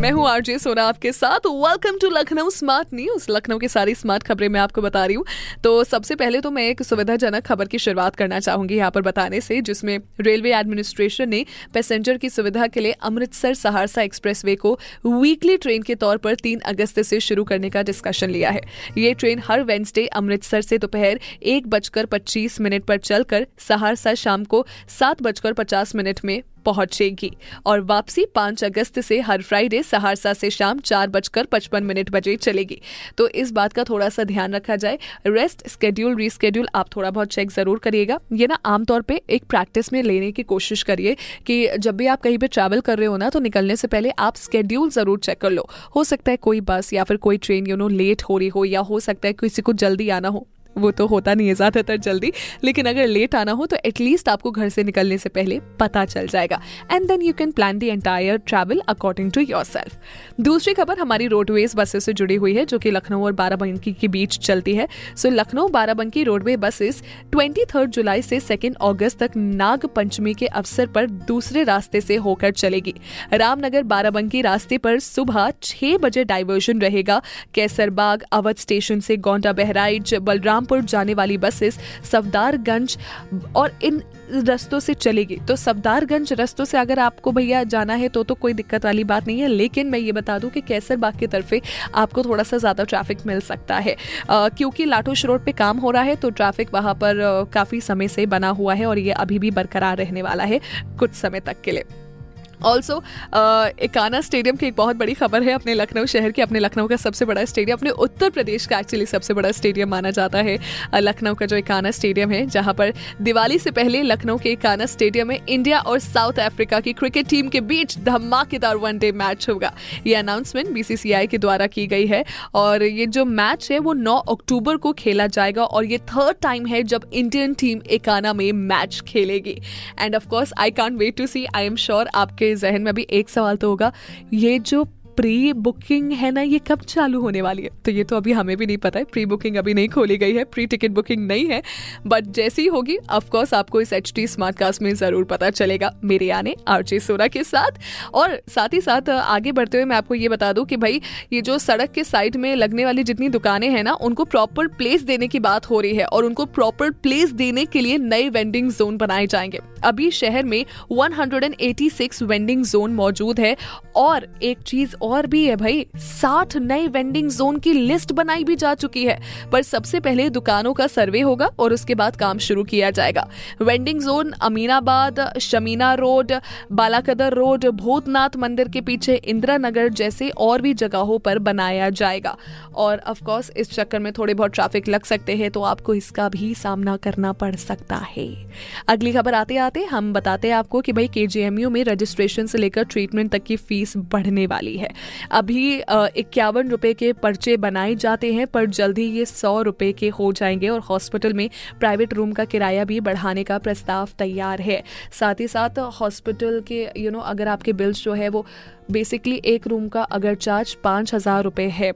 मैं हूँ आरजे सोना आपके साथ। Welcome to Lucknow smart news Lucknow की सारी स्मार्ट खबरें मैं आपको बता रही हूँ। तो सबसे पहले तो मैं एक सुविधाजनक खबर की शुरुआत करना चाहूँगी यहाँ पर बताने से, जिसमें रेलवे एडमिनिस्ट्रेशन ने पैसेंजर की सुविधा के लिए अमृतसर सहारसा एक्सप्रेसवे को वीकली ट्रेन के तौर पर तीन अगस्त से शुरू करने का डिस्कशन लिया है। ये ट्रेन हर वेंसडे अमृतसर से दोपहर एक बजकर पच्चीस मिनट पर चलकर सहारसा शाम को सात बजकर पचास मिनट में पहुंचेगी। और वापसी पाँच अगस्त से हर फ्राइडे सहरसा से शाम चार बजकर पचपन मिनट बजे चलेगी। तो इस बात का थोड़ा सा ध्यान रखा जाए। रेस्ट स्केड्यूल रीस्केड्यूल आप थोड़ा बहुत चेक ज़रूर करिएगा। ये ना आमतौर पे एक प्रैक्टिस में लेने की कोशिश करिए कि जब भी आप कहीं पे ट्रैवल कर रहे हो ना तो निकलने से पहले आप स्केड्यूल ज़रूर चेक कर लो। हो सकता है कोई बस या फिर कोई ट्रेन यू नो लेट हो रही हो या हो सकता है किसी को जल्दी आना हो। वो तो होता नहीं है ज़्यादातर जल्दी। लेकिन अगर लेट आना हो तो एटलीस्ट आपको घर से निकलने से पहले पता चल जाएगा। And then you can plan the entire travel according to yourself दूसरी खबर हमारी रोडवेज़ बसेस से जुड़ी हुई है, जो कि लखनऊ और बाराबंकी के बीच चलती है। So Lucknow Barabanki roadways buses twenty जुलाई से सेकेंड अगस्त तक नाग पंचमी के अवसर पर दूसरे रास्ते से होकर चलेगी। रामनगर बाराबंकी रास्ते पर सुबह छह बजे डाइवर्जन रहेगा। कैसरबाग, अवध स्टेशन से गोंडा बहराइच बलरामपुर जाने वाली बसेस सफदारगंज और इन रस्तों से चलेगी। तो सफदारगंज रस्तों से अगर आपको भैया जाना है तो तो कोई दिक्कत वाली बात नहीं है। लेकिन मैं ये बता दूँ कि कैसरबाग की तरफे आपको थोड़ा सा ज़्यादा ट्रैफ़िक मिल सकता है। अ, क्योंकि लाठोश रोड पे काम हो रहा है तो ट्रैफ़िक वहाँ पर काफ़ी समय से बना हुआ है और ये अभी भी बरकरार रहने वाला है कुछ समय तक के लिए। ऑल्सो एकाना स्टेडियम की एक बहुत बड़ी खबर है अपने लखनऊ शहर की, अपने लखनऊ का सबसे बड़ा स्टेडियम अपने उत्तर प्रदेश का एक्चुअली सबसे बड़ा स्टेडियम माना जाता है लखनऊ का जो एकाना स्टेडियम है, जहाँ पर दिवाली से पहले लखनऊ के एकाना स्टेडियम में इंडिया और साउथ अफ्रीका की क्रिकेट टीम के बीच धमाकेदार वनडे मैच होगा। ये अनाउंसमेंट बीसीसीआई के द्वारा की गई है और ये जो मैच है, वो 9 अक्टूबर को खेला जाएगा और ये थर्ड टाइम है जब इंडियन टीम एकाना में मैच खेलेगी। And of course I can't wait to see I am sure आपके जहन में अभी एक सवाल तो होगा ये जो प्री बुकिंग है ना, ये कब चालू होने वाली है? तो ये तो अभी हमें भी नहीं पता है, प्री बुकिंग अभी नहीं खोली गई है, प्री टिकट बुकिंग नहीं है बट जैसी होगी ऑफकोर्स आपको इस एच टी स्मार्ट कास्ट में ज़रूर पता चलेगा, मेरे यानी आरजे सोना के साथ। और साथ ही साथ, आगे बढ़ते हुए मैं आपको ये बता दूँ कि भाई, ये जो सड़क के साइड में लगने वाली जितनी दुकानें हैं ना, उनको प्रॉपर प्लेस देने की बात हो रही है, और उनको प्रॉपर प्लेस देने के लिए नए वेंडिंग जोन बनाए जाएँगे। अभी शहर में 186 वेंडिंग जोन मौजूद है, और एक चीज़ और भी है भाई। 60 नए वेंडिंग जोन की लिस्ट बनाई भी जा चुकी है। पर सबसे पहले दुकानों का सर्वे होगा और उसके बाद काम शुरू किया जाएगा। Vending zone Aminabad, Shamina road, Balakdar road, Bhootnath मंदिर के पीछे इंदिरा नगर जैसे और भी जगहों पर बनाया जाएगा। और ऑफ़ कोर्स इस चक्कर में थोड़े बहुत ट्रैफ़िक लग सकते हैं तो आपको इसका भी सामना करना पड़ सकता है। अगली खबर आते आते हम बताते हैं आपको कि भाई के में रजिस्ट्रेशन से लेकर ट्रीटमेंट तक की फ़ीस बढ़ने वाली है। अभी इक्यावन रुपए के पर्चे बनाए जाते हैं पर जल्द ही ये सौ रुपए के हो जाएँगे और हॉस्पिटल में प्राइवेट रूम का किराया भी बढ़ाने का प्रस्ताव तैयार है। साथ ही साथ हॉस्पिटल के यू you नो know, अगर आपके बिल्स जो है वो बेसिकली एक रूम का अगर चार्ज पाँच हज़ार रुपये है।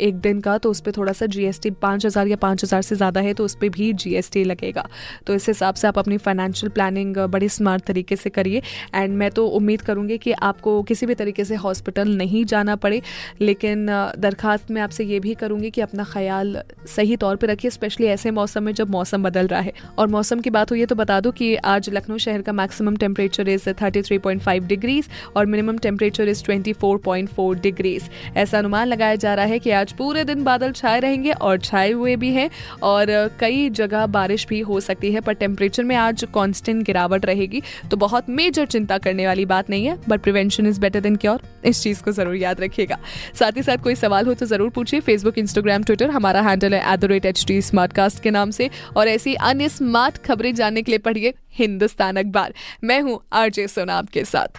एक दिन का तो उस पर थोड़ा सा जीएसटी पाँच हज़ार या पाँच हज़ार से ज़्यादा है तो उस पर भी जीएसटी लगेगा। तो इस हिसाब से आप अपनी फाइनेंशियल प्लानिंग बड़ी स्मार्ट तरीके से करिए। एंड मैं तो उम्मीद करूँगी कि आपको किसी भी तरीके से हॉस्पिटल नहीं जाना पड़े, लेकिन दरखास्त में आपसे ये भी करूँगी कि अपना ख्याल सही तौर पर रखिए स्पेशली ऐसे मौसम में जब मौसम बदल रहा है। और मौसम की बात हुई है तो बता दूँ कि आज लखनऊ शहर का मैक्सिमम टेम्परेचर इज़ 33.5 डिग्रीज और मिनिमम टेम्परेचर इज़ 24.4 डिग्रीज ऐसा अनुमान लगाया जा रहा है कि आज पूरे दिन बादल छाए रहेंगे और छाए हुए भी हैं और कई जगह बारिश भी हो सकती है, पर टेम्परेचर में आज कांस्टेंट गिरावट रहेगी तो बहुत मेजर चिंता करने वाली बात नहीं है but prevention is better than cure इस चीज़ को ज़रूर याद रखिएगा। साथ ही साथ कोई सवाल हो तो ज़रूर पूछिए फेसबुक इंस्टाग्राम ट्विटर हमारा हैंडल है at the rate H K नाम से, और ऐसी अन्य स्मार्ट खबरें जानने के लिए पढ़िए हिंदुस्तान अखबार। मैं हूँ आरजे सोना आपके साथ।